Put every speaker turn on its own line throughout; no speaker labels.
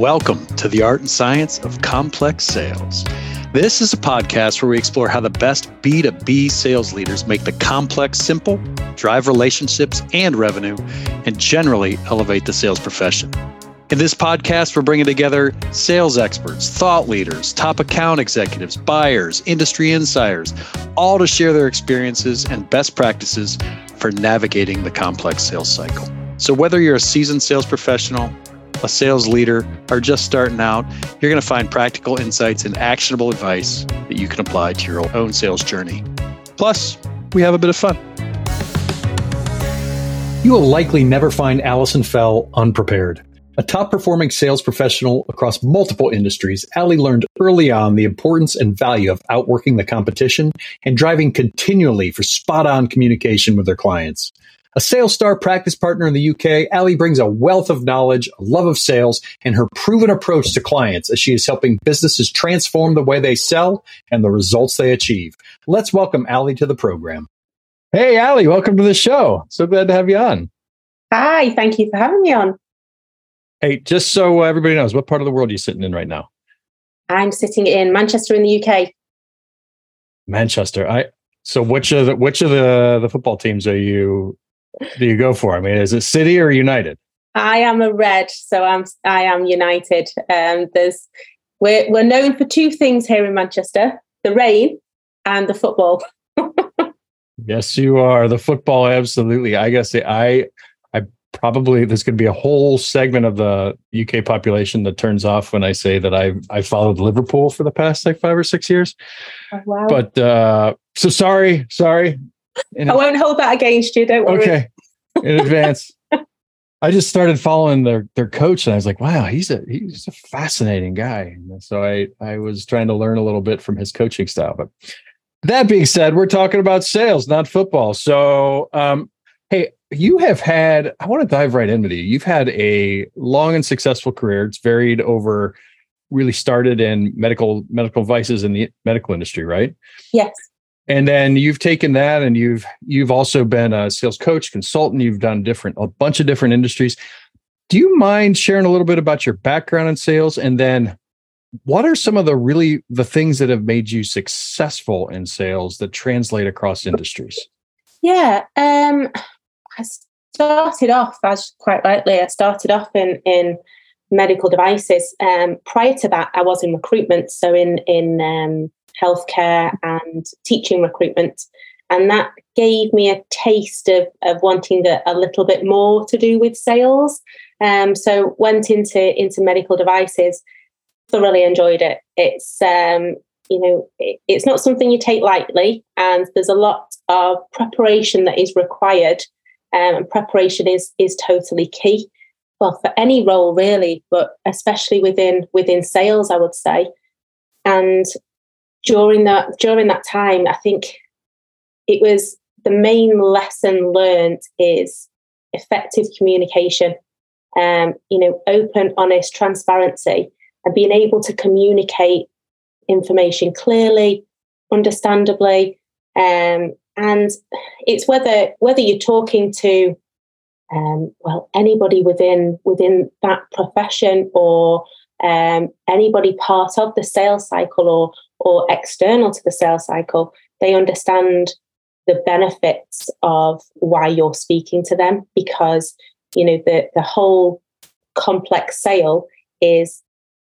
Welcome to the art and science of complex sales. This is a podcast where we explore how the best B2B sales leaders make the complex simple, drive relationships and revenue, and generally elevate the sales profession. In this podcast, we're bringing together sales experts, thought leaders, top account executives, buyers, industry insiders, all to share their experiences and best practices for navigating the complex sales cycle. So, whether you're a seasoned sales professional, a sales leader, or just starting out, you're going to find practical insights and actionable advice that you can apply to your own sales journey. Plus, we have a bit of fun.
You will likely never find Alison Fell unprepared. A top performing sales professional across multiple industries, Allie learned early on the importance and value of outworking the competition and driving continually for spot on communication with their clients. A SalesStar practice partner in the UK, Allie brings a wealth of knowledge, a love of sales, and her proven approach to clients as she is helping businesses transform the way they sell and the results they achieve. Let's welcome Allie to the program. Hey, Allie, welcome to the show. So glad to have you on.
Hi, thank you for having me on.
Hey, just so everybody knows, what part of the world are you sitting in right now?
I'm sitting in Manchester in the UK.
Manchester. I so which of the which of the the football teams are you do you go for? I mean, is it City or United?
I am a red, so I'm I am United. Um, there's we're we're known for two things here in Manchester: the rain and the football.
yes, you are the football. Absolutely, I guess I I probably there's going to be a whole segment of the UK population that turns off when I say that I I followed Liverpool for the past like five or six years.
Oh, wow.
But uh, so sorry, sorry.
I won't hold that against you. Don't worry.
Okay, in advance. I just started following their their coach, and I was like, "Wow, he's a he's a fascinating guy." And so I I was trying to learn a little bit from his coaching style. But that being said, we're talking about sales, not football. So, um, hey, you have had. I want to dive right in with you. You've had a long and successful career. It's varied over. Really started in medical medical devices in the medical industry, right?
Yes
and then you've taken that and you've you've also been a sales coach consultant. You've done different a bunch of different industries. Do you mind sharing a little bit about your background in sales? And then what are some of the really the things that have made you successful in sales that translate across industries?
Yeah um i started off as quite rightly i started off in in medical devices. Um prior to that i was in recruitment. So in in um healthcare and teaching recruitment. And that gave me a taste of, of wanting a, a little bit more to do with sales. Um, so went into into medical devices, thoroughly enjoyed it. It's um, you know it, it's not something you take lightly, and there's a lot of preparation that is required, um, and preparation is is totally key. Well, for any role really, but especially within within sales, I would say. And during that during that time, I think it was the main lesson learned is effective communication. Um, you know, open, honest, transparency, and being able to communicate information clearly, understandably, um, and it's whether whether you're talking to um, well anybody within within that profession or um, anybody part of the sales cycle or or external to the sales cycle, they understand the benefits of why you're speaking to them because you know the the whole complex sale is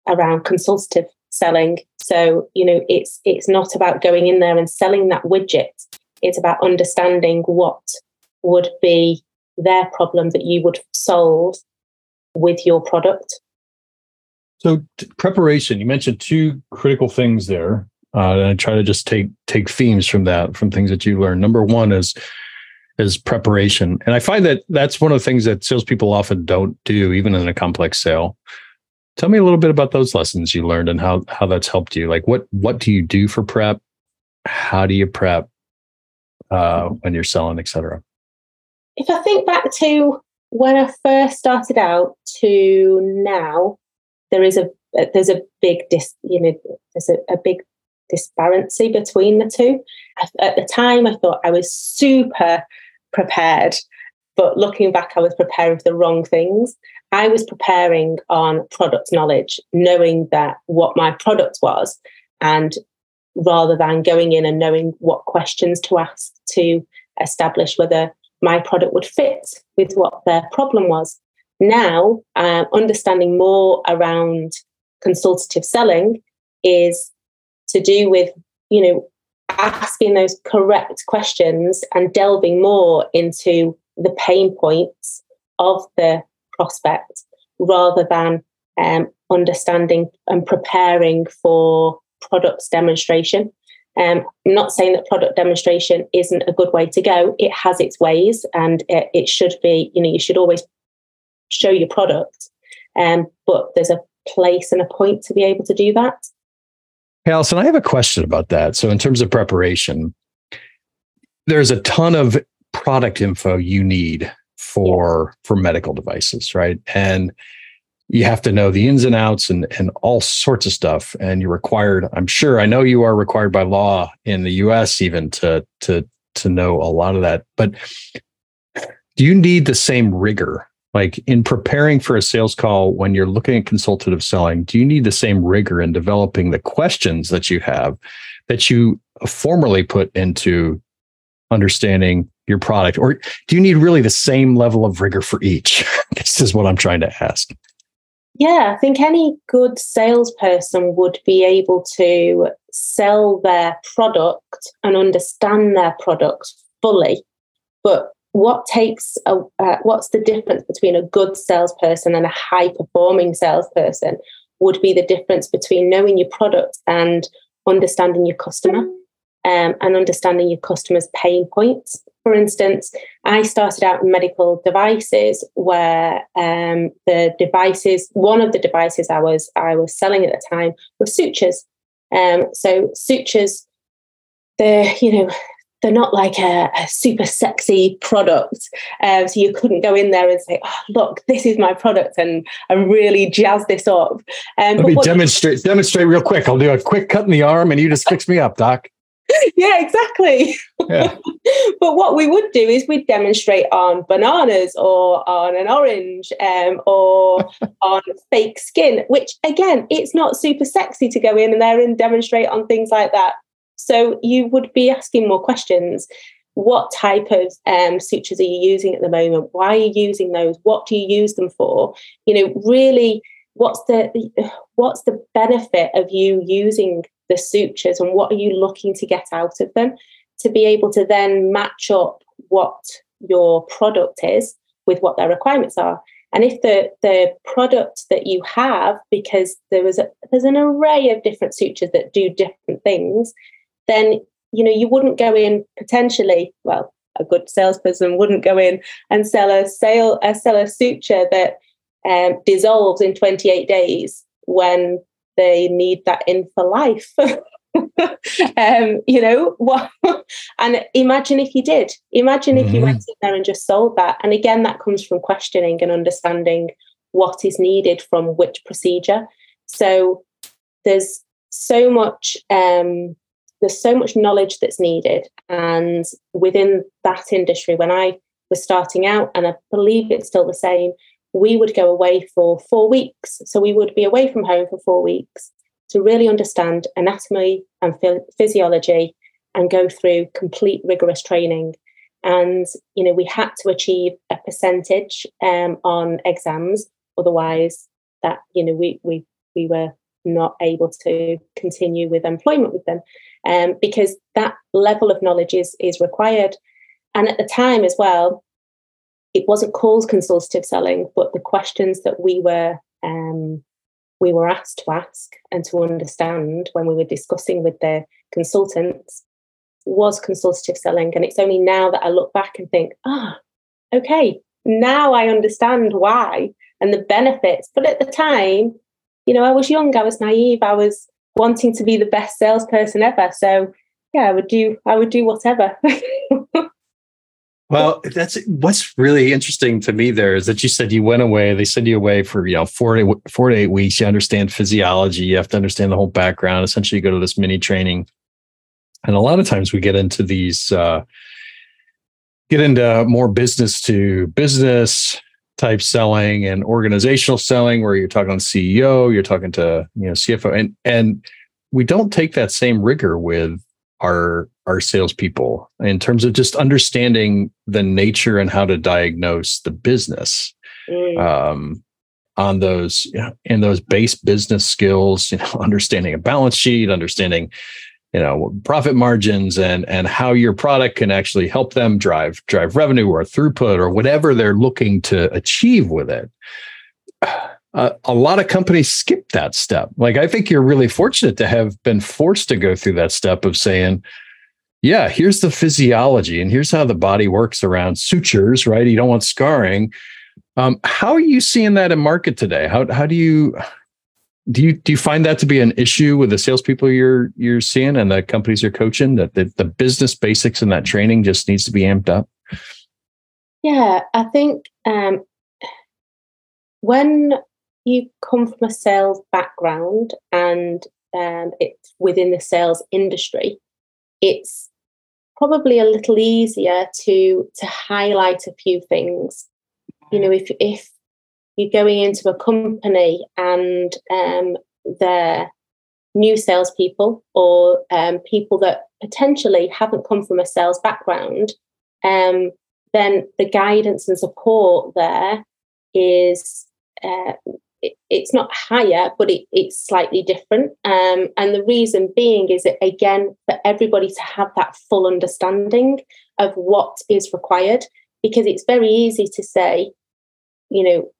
around consultative selling. So you know it's it's not about going in there and selling that widget. It's about understanding what would be their problem that you would solve with your product
so t- preparation, you mentioned two critical things there. Uh, and I try to just take take themes from that, from things that you learned. Number one is is preparation, and I find that that's one of the things that salespeople often don't do, even in a complex sale. Tell me a little bit about those lessons you learned and how how that's helped you. Like what what do you do for prep? How do you prep uh, when you're selling, etc.
If I think back to when I first started out to now, there is a there's a big dis, you know there's a, a big disparity between the two. At the time, I thought I was super prepared, but looking back, I was preparing for the wrong things. I was preparing on product knowledge, knowing that what my product was, and rather than going in and knowing what questions to ask to establish whether my product would fit with what their problem was. Now, uh, understanding more around consultative selling is to do with, you know, asking those correct questions and delving more into the pain points of the prospect rather than um, understanding and preparing for product demonstration. Um, I'm not saying that product demonstration isn't a good way to go. It has its ways, and it, it should be. You know, you should always show your product, um, but there's a place and a point to be able to do that.
Hey, Alison, I have a question about that. So, in terms of preparation, there's a ton of product info you need for yeah. for medical devices, right? And you have to know the ins and outs and and all sorts of stuff. And you're required. I'm sure. I know you are required by law in the U.S. even to to to know a lot of that. But do you need the same rigor like in preparing for a sales call when you're looking at consultative selling do you need the same rigor in developing the questions that you have that you formerly put into understanding your product? Or do you need really the same level of rigor for each? This is what i'm trying to ask.
Yeah i think any good salesperson would be able to sell their product and understand their product fully but what takes a, uh, what's the difference between a good salesperson and a high performing salesperson would be the difference between knowing your product and understanding your customer um, and understanding your customer's pain points. For instance i started out in medical devices where um, the devices one of the devices i was i was selling at the time was sutures. Um, so sutures they're you know they're not like a, a super sexy product. Um, so you couldn't go in there and say, oh, look, this is my product and, and really jazz this up.
Um, Let me demonstrate, you- demonstrate real quick. I'll do a quick cut in the arm and you just fix me up, Doc.
yeah, exactly. Yeah. but what we would do is we'd demonstrate on bananas or on an orange um, or on fake skin, which again, it's not super sexy to go in and there and demonstrate on things like that. So you would be asking more questions. What type of um, sutures are you using at the moment? Why are you using those? What do you use them for? You know, really, what's the what's the benefit of you using the sutures, and what are you looking to get out of them? To be able to then match up what your product is with what their requirements are. And if the the product that you have, because there was a, there's an array of different sutures that do different things, then you know you wouldn't go in potentially well a good salesperson wouldn't go in and sell a sale a sell a suture that um, dissolves in 28 days when they need that in for life. Um, you know what and imagine if you did. Imagine if mm-hmm. you went in there and just sold that. And again that comes from questioning and understanding what is needed from which procedure. So there's so much um, there's so much knowledge that's needed. And within that industry, when I was starting out, and I believe it's still the same, we would go away for four weeks. So we would be away from home for four weeks to really understand anatomy and physiology and go through complete rigorous training. And, you know, we had to achieve a percentage um, on exams. Otherwise, that, you know, we, we, we were not able to continue with employment with them um, because that level of knowledge is is required. And at the time as well, it wasn't called consultative selling, but the questions that we were um, we were asked to ask and to understand when we were discussing with the consultants was consultative selling. And it's only now that I look back and think, ah, oh, okay, now I understand why and the benefits. But at the time, you know, I was young, I was naive, I was wanting to be the best salesperson ever. So yeah, I would do I would do whatever.
well, that's what's really interesting to me there is that you said you went away, they send you away for, you know, four to four to eight weeks. You understand physiology, you have to understand the whole background. Essentially, you go to this mini training. And a lot of times we get into these uh get into more business to business type selling and organizational selling where you're talking to CEO, you're talking to, you know, CFO and and we don't take that same rigor with our our salespeople in terms of just understanding the nature and how to diagnose the business mm. um, on those you know, in those base business skills you know understanding a balance sheet understanding you know profit margins and and how your product can actually help them drive drive revenue or throughput or whatever they're looking to achieve with it. Uh, a lot of companies skip that step. Like i think you're really fortunate to have been forced to go through that step of saying yeah here's the physiology and here's how the body works around sutures right? You don't want scarring. Um, how are you seeing that in market today? How, how do you do you do you find that to be an issue with the salespeople you're you're seeing and the companies you're coaching that the, the business basics and that training just needs to be amped up?
Yeah, I think um, when you come from a sales background and um, it's within the sales industry, it's probably a little easier to to highlight a few things. You know, if if you're going into a company and um, they're new salespeople or um, people that potentially haven't come from a sales background, um, then the guidance and support there is uh, it, it's not higher, but it, it's slightly different. Um, and the reason being is that again for everybody to have that full understanding of what is required, because it's very easy to say, you know,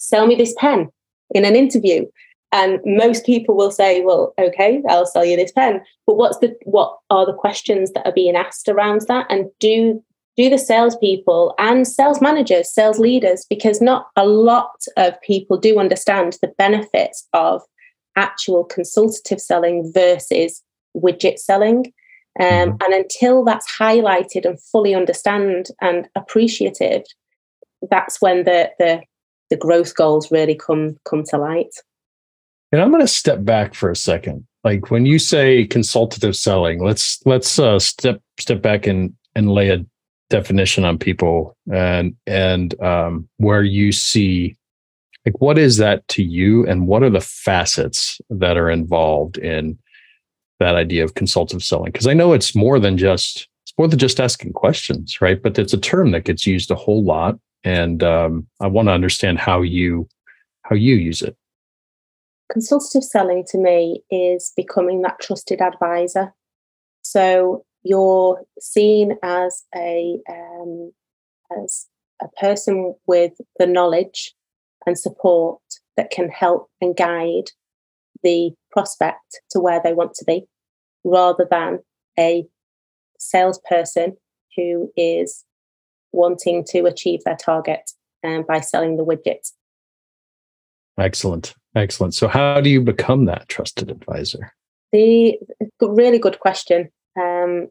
sell me this pen in an interview. And most people will say, well, okay, I'll sell you this pen. But what's the what are the questions that are being asked around that? And do do the salespeople and sales managers, sales leaders, because not a lot of people do understand the benefits of actual consultative selling versus widget selling. Um, mm-hmm. and until that's highlighted and fully understand and appreciated, that's when the the the growth goals really come come to light.
And I'm going to step back for a second. Like when you say consultative selling, let's let's uh, step step back and and lay a definition on people and and um, where you see like what is that to you and what are the facets that are involved in that idea of consultative selling because i know it's more than just it's more than just asking questions right but it's a term that gets used a whole lot and um, I want to understand how you how you use it.
Consultative selling to me is becoming that trusted advisor. So you're seen as a um, as a person with the knowledge and support that can help and guide the prospect to where they want to be, rather than a salesperson who is wanting to achieve their target um, by selling the widget.
Excellent. Excellent. So, how do you become that trusted advisor?
The really good question. Um,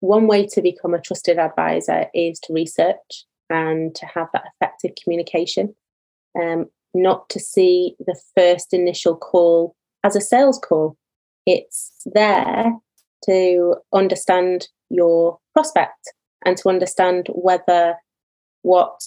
one way to become a trusted advisor is to research and to have that effective communication, um, not to see the first initial call as a sales call. It's there to understand your prospect and to understand whether what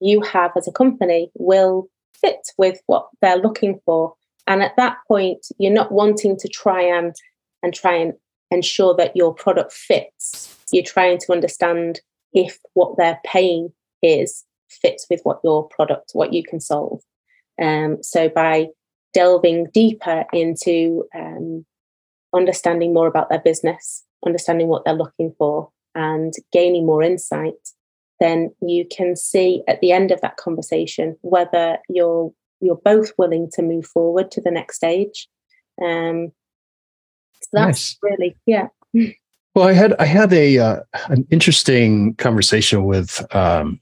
you have as a company will fit with what they're looking for. And at that point, you're not wanting to try and and try and ensure that your product fits. You're trying to understand if what they're paying is fits with what your product, what you can solve. Um, so by delving deeper into um, understanding more about their business, understanding what they're looking for, and gaining more insight, then you can see at the end of that conversation whether you're you're both willing to move forward to the next stage. Um, so that's nice. really yeah.
Well, I had I had a uh, an interesting conversation with um,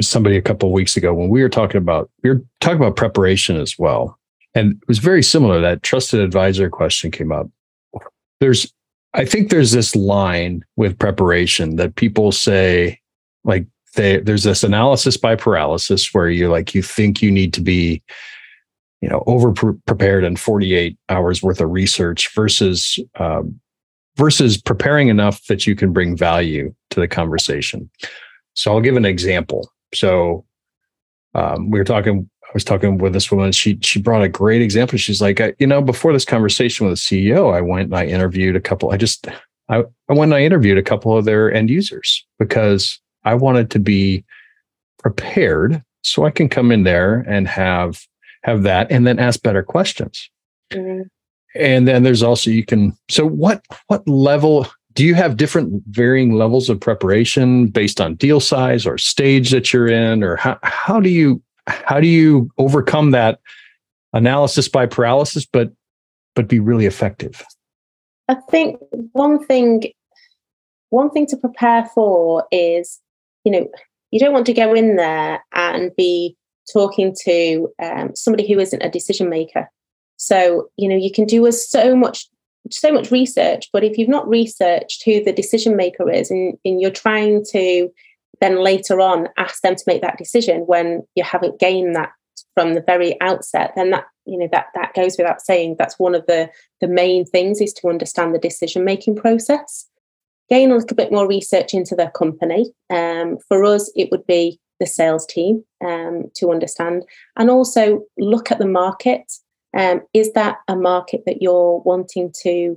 somebody a couple of weeks ago when we were talking about we were talking about preparation as well, and it was very similar. That trusted advisor question came up. There's I think there's this line with preparation that people say, like, they, there's this analysis by paralysis where you like you think you need to be, you know, over prepared and 48 hours worth of research versus um, versus preparing enough that you can bring value to the conversation. So I'll give an example. So um, we were talking. I was talking with this woman. She she brought a great example. She's like, you know, before this conversation with the CEO, I went and I interviewed a couple. I just I, I went and I interviewed a couple of their end users because I wanted to be prepared so I can come in there and have have that and then ask better questions. Mm-hmm. And then there's also you can so what what level do you have different varying levels of preparation based on deal size or stage that you're in or how how do you how do you overcome that analysis by paralysis but but be really effective?
I think one thing one thing to prepare for is you know you don't want to go in there and be talking to um, somebody who isn't a decision maker. So you know you can do so much so much research, but if you've not researched who the decision maker is, and, and you're trying to then later on ask them to make that decision when you haven't gained that from the very outset, then that you know that that goes without saying. That's one of the the main things is to understand the decision making process gain a little bit more research into their company. Um, for us, it would be the sales team um, to understand and also look at the market. Um, is that a market that you're wanting to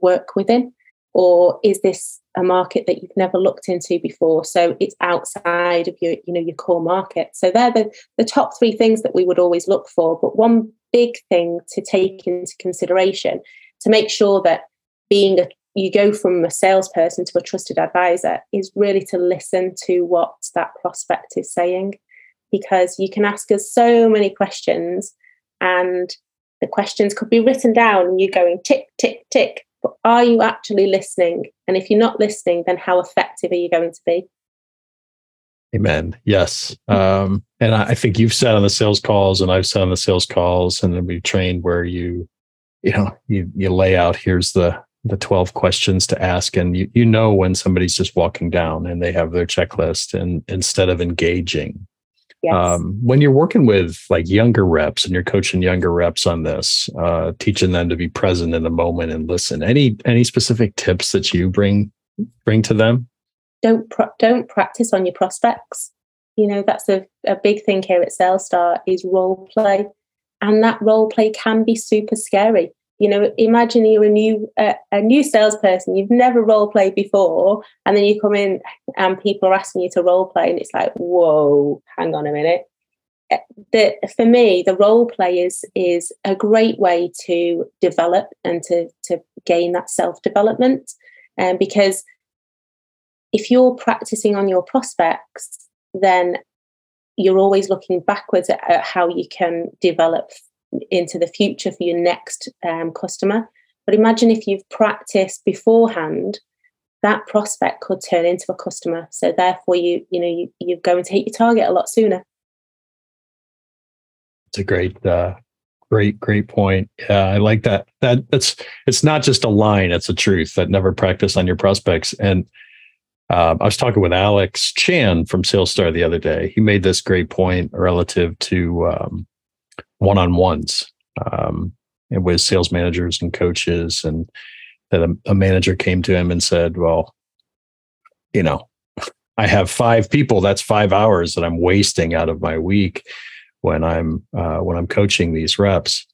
work within? Or is this a market that you've never looked into before? So it's outside of your, you know, your core market. So they're the, the top three things that we would always look for. But one big thing to take into consideration to make sure that being a you go from a salesperson to a trusted advisor is really to listen to what that prospect is saying because you can ask us so many questions and the questions could be written down and you're going tick tick tick but are you actually listening? And if you're not listening then how effective are you going to be?
Amen. Yes. Um, and i think you've sat on the sales calls and i've sat on the sales calls and then we've trained where you you know you, you lay out here's the the 12 questions to ask. And you, you know when somebody's just walking down and they have their checklist and instead of engaging yes. um, when you're working with like younger reps and you're coaching younger reps on this uh, teaching them to be present in the moment and listen any any specific tips that you bring bring to them?
Don't pro- don't practice on your prospects. You know that's a, a big thing here at SalesStar is role play and that role play can be super scary you know imagine you're a new a new salesperson you've never role played before and then you come in and people are asking you to role play and it's like whoa hang on a minute. Uh, the, for me the role play is is a great way to develop and to to gain that self development and um, because if you're practicing on your prospects then you're always looking backwards at, at how you can develop into the future for your next um, customer. But imagine if you've practiced beforehand, that prospect could turn into a customer. So therefore, you you know you, you're going to hit your target a lot sooner.
It's a great, uh, great, great point. Yeah, I like that. That that's it's not just a line; it's a truth. That never practice on your prospects. And uh, I was talking with Alex Chan from SalesStar the other day. He made this great point relative to um, one-on-ones um, with sales managers and coaches and that a, a manager came to him and said well you know i have five people. That's five hours that i'm wasting out of my week when i'm uh, when i'm coaching these reps.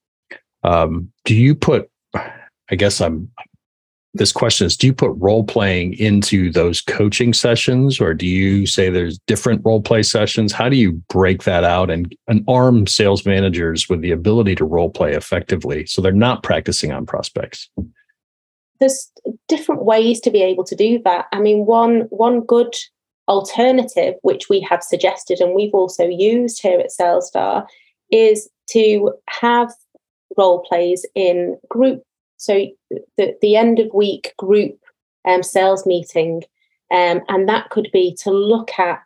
Um, do you put i guess i'm this question is do you put role playing into those coaching sessions or do you say there's different role play sessions? How do you break that out and, and arm sales managers with the ability to role play effectively so they're not practicing on prospects?
There's different ways to be able to do that. I mean one one good alternative which we have suggested and we've also used here at SalesStar is to have role plays in group so the, the end of week group um, sales meeting, um, and that could be to look at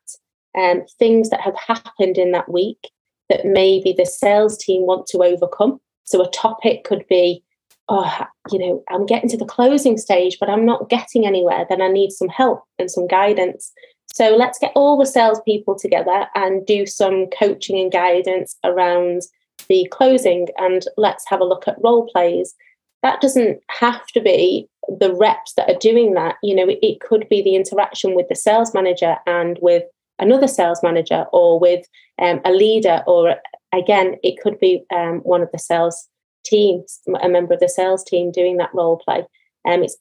um, things that have happened in that week that maybe the sales team want to overcome. So a topic could be, oh, you know, I'm getting to the closing stage, but I'm not getting anywhere. Then I need some help and some guidance. So let's get all the salespeople together and do some coaching and guidance around the closing, and let's have a look at role plays that doesn't have to be the reps that are doing that. You know, it, could be the interaction with the sales manager and with another sales manager or with um, a leader, or again, it could be um, one of the sales teams, a member of the sales team doing that role play. Um, it's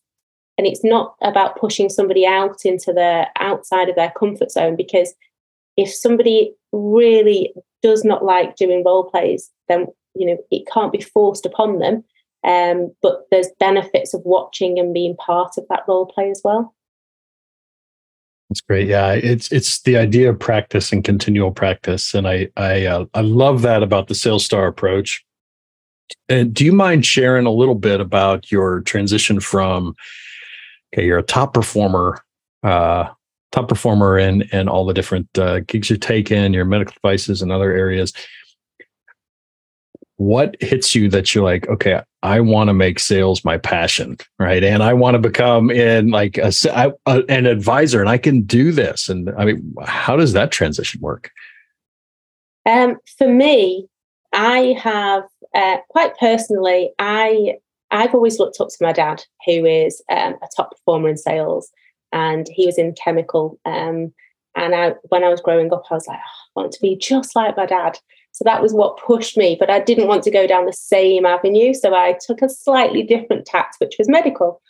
and it's not about pushing somebody out into the outside of their comfort zone because if somebody really does not like doing role plays, then you know it can't be forced upon them. Um, but there's benefits of watching and being part of that role play as well.
That's great. Yeah, it's it's the idea of practice and continual practice, and I I uh, I love that about the SalesStar approach. And do you mind sharing a little bit about your transition from okay, you're a top performer, uh, top performer in in all the different uh, gigs you're taking, your medical devices and other areas. What hits you that you're like, okay, I want to make sales my passion, right? And I want to become in like a, a, an advisor, and I can do this. And I mean, how does that transition work?
Um, for me, I have uh, quite personally, I I've always looked up to my dad, who is um, a top performer in sales, and he was in chemical. Um, and I, when I was growing up, I was like, oh, I want to be just like my dad. So that was what pushed me, but I didn't want to go down the same avenue. So I took a slightly different tact, which was medical.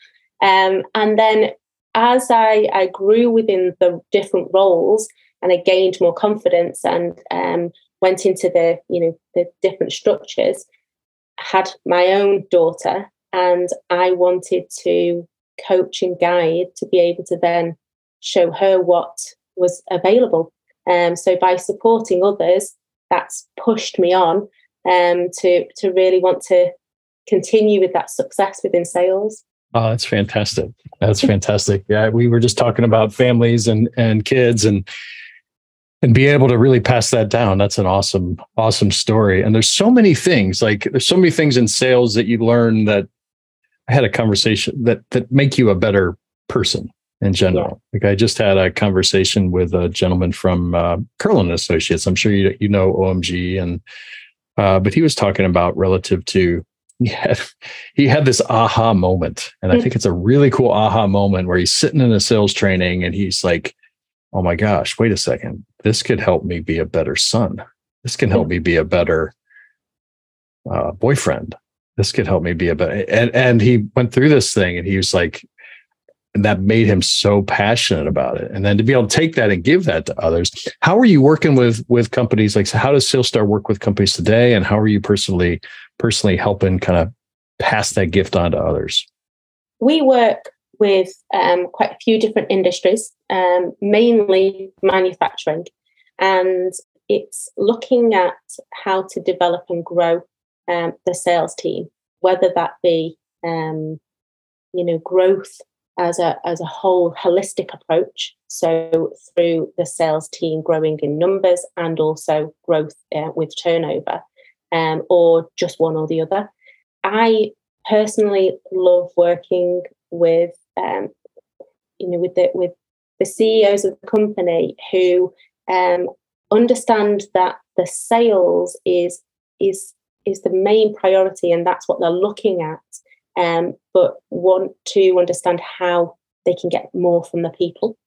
Um, and then as I, I grew within the different roles and I gained more confidence and um, went into the, you know, the different structures, had my own daughter and I wanted to coach and guide to be able to then show her what was available. Um, so by supporting others, that's pushed me on um, to to really want to continue with that success within sales.
Oh, that's fantastic. That's fantastic. Yeah, we were just talking about families and and kids and and be able to really pass that down that's an awesome awesome story and there's so many things like there's so many things in sales that you learn that i had a conversation that that make you a better person in general yeah. like i just had a conversation with a gentleman from uh, Kurlan associates i'm sure you, you know omg and uh, but he was talking about relative to he had he had this aha moment and i mm. think it's a really cool aha moment where he's sitting in a sales training and he's like oh my gosh, wait a second. This could help me be a better son. This can help me be a better uh, boyfriend. This could help me be a better. And, and he went through this thing and he was like, and that made him so passionate about it. And then to be able to take that and give that to others. How are you working with with companies? Like, so how does SalesStar work with companies today? And how are you personally personally helping kind of pass that gift on to others?
We work with um, quite a few different industries, um, mainly manufacturing. And it's looking at how to develop and grow um, the sales team, whether that be, um, you know, growth as a, as a whole holistic approach. So through the sales team growing in numbers and also growth uh, with turnover, um, or just one or the other. I personally love working with um, you know, with the with the CEOs of the company who um, understand that the sales is is is the main priority and that's what they're looking at, um, but want to understand how they can get more from the people,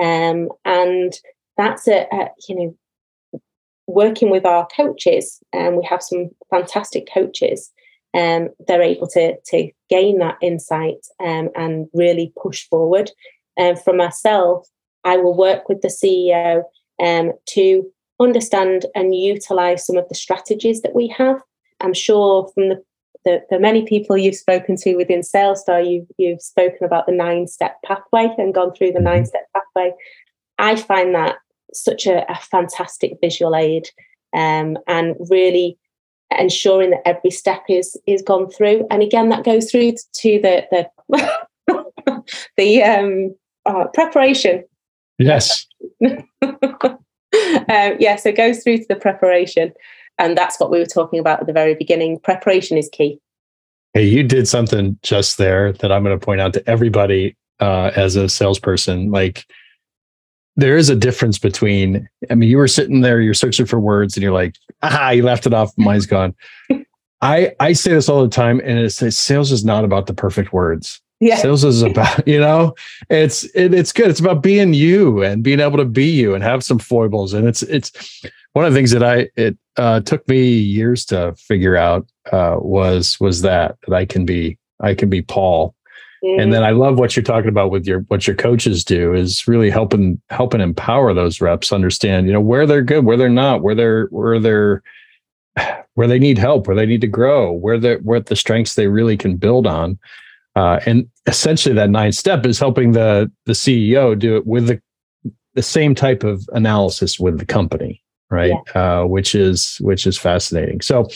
um, and that's a, a you know working with our coaches, and we have some fantastic coaches um, they're able to to gain that insight um, and really push forward. And um, for myself, I will work with the CEO um, to understand and utilize some of the strategies that we have. I'm sure from the, the, the many people you've spoken to within SalesStar, you've, you've spoken about the nine step pathway and gone through the mm-hmm. nine step pathway. I find that such a, a fantastic visual aid um, and really ensuring that every step is is gone through. And again, that goes through to the the the um, uh, preparation.
Yes.
um, yeah, so it goes through to the preparation, and that's what we were talking about at the very beginning. Preparation is key.
Hey, you did something just there that I'm going to point out to everybody uh, as a salesperson. Like there is a difference between i mean you were sitting there you're searching for words and you're like aha you left it off mine's gone I I say this all the time, and it's sales is not about the perfect words.
Yeah.
Sales is about, you know, it's it, it's good. It's about being you and being able to be you and have some foibles. And it's it's one of the things that I it uh, took me years to figure out uh, was was that that I can be I can be Paul. Mm-hmm. And then I love what you're talking about with your what your coaches do is really helping helping empower those reps understand, you know, where they're good, where they're not, where they're where they're where they need help, where they need to grow, where they where the strengths they really can build on. Uh, and essentially, that nine step is helping the the CEO do it with the the same type of analysis with the company, right? Yeah. Uh, which is which is fascinating. So,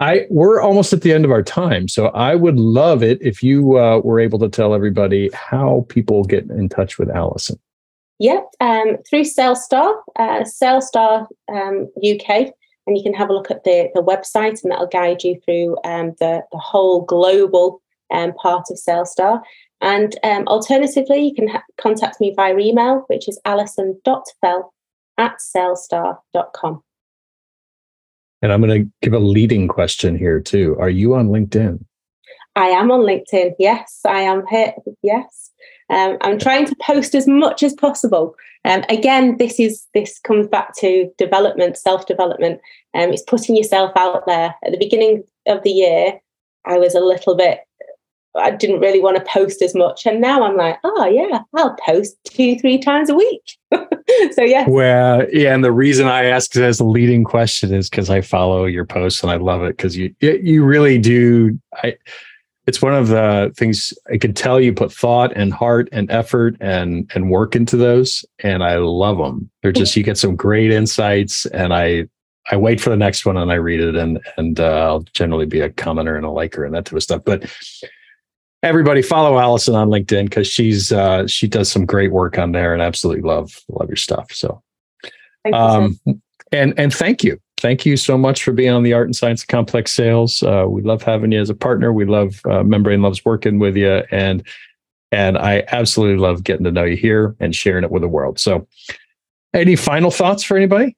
I we're almost at the end of our time. So I would love it if you uh, were able to tell everybody how people get in touch with Alison.
Yep, um, through SalesStar, uh, SalesStar um, UK, and you can have a look at the the website, and that'll guide you through um, the the whole global um, part of SalesStar. And um, alternatively, you can ha- contact me via email, which is alison.fell at salestar.com.
And I'm going to give a leading question here too. Are you on LinkedIn?
I am on LinkedIn. Yes, I am here. Yes. Um, I'm trying to post as much as possible. Um, again, this is this comes back to development, self development. Um, it's putting yourself out there. At the beginning of the year, I was a little bit I didn't really want to post as much. And now I'm like, oh, yeah, I'll post two, three times a week. so, yeah.
Well, yeah. And the reason I ask it as a leading question is because I follow your posts and I love it because you, you really do. I, it's one of the things I can tell you put thought and heart and effort and and work into those, and I love them. They're just you get some great insights, and I I wait for the next one and I read it, and and uh, I'll generally be a commenter and a liker and that type of stuff. But everybody follow Alison on LinkedIn because she's uh, she does some great work on there and absolutely love love your stuff. So, um, and and thank you, thank you so much for being on the Art and Science of Complex Sales. Uh, we love having you as a partner. We love uh, Membrain loves working with you, and and I absolutely love getting to know you here and sharing it with the world. So, any final thoughts for anybody?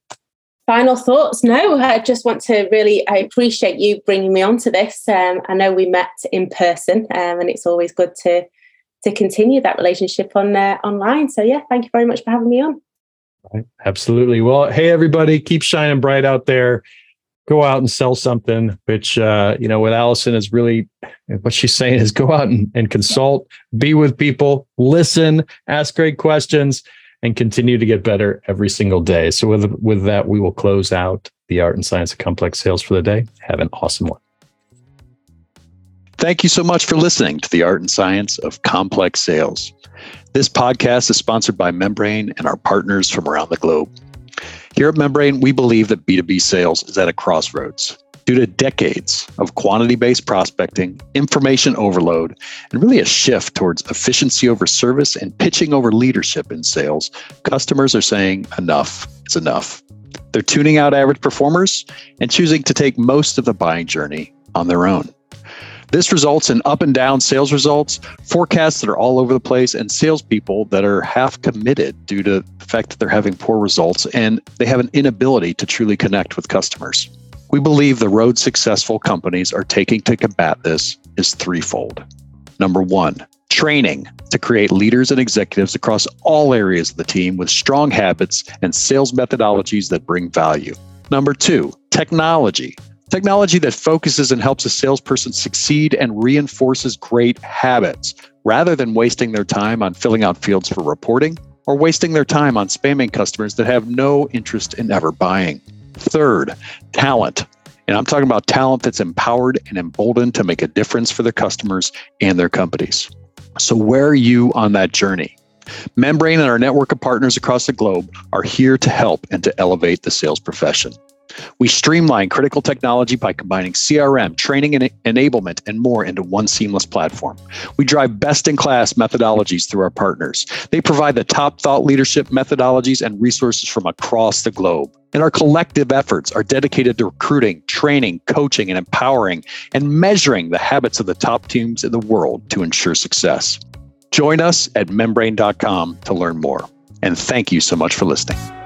Final thoughts? No i just want to really i appreciate you bringing me on to this. Um, i know we met in person um, and it's always good to to continue that relationship on uh, online. So yeah thank you very much for having me on.
Right. absolutely. Well hey everybody keep shining bright out there. Go out and sell something which uh, you know what alison is really what she's saying is go out and, and consult be with people listen ask great questions and continue to get better every single day. So with with that, we will close out the art and science of complex sales for the day. Have an awesome one.
Thank you so much for listening to the art and science of complex sales. This podcast is sponsored by Membrain and our partners from around the globe. Here at Membrain, we believe that B2B sales is at a crossroads due to decades of quantity based prospecting, information overload, and really a shift towards efficiency over service and pitching over leadership in sales, customers are saying enough is enough. They're tuning out average performers and choosing to take most of the buying journey on their own. This results in up and down sales results, forecasts that are all over the place, and salespeople that are half committed due to the fact that they're having poor results and they have an inability to truly connect with customers. We believe the road successful companies are taking to combat this is threefold. Number one, training to create leaders and executives across all areas of the team with strong habits and sales methodologies that bring value. Number two, technology. Technology that focuses and helps a salesperson succeed and reinforces great habits rather than wasting their time on filling out fields for reporting or wasting their time on spamming customers that have no interest in ever buying. Third, talent. And I'm talking about talent that's empowered and emboldened to make a difference for their customers and their companies. So, where are you on that journey? Membrain and our network of partners across the globe are here to help and to elevate the sales profession. We streamline critical technology by combining CRM, training and enablement, and more into one seamless platform. We drive best in class methodologies through our partners. They provide the top thought leadership methodologies and resources from across the globe. And our collective efforts are dedicated to recruiting, training, coaching, and empowering and measuring the habits of the top teams in the world to ensure success. Join us at membrain.com to learn more. And thank you so much for listening.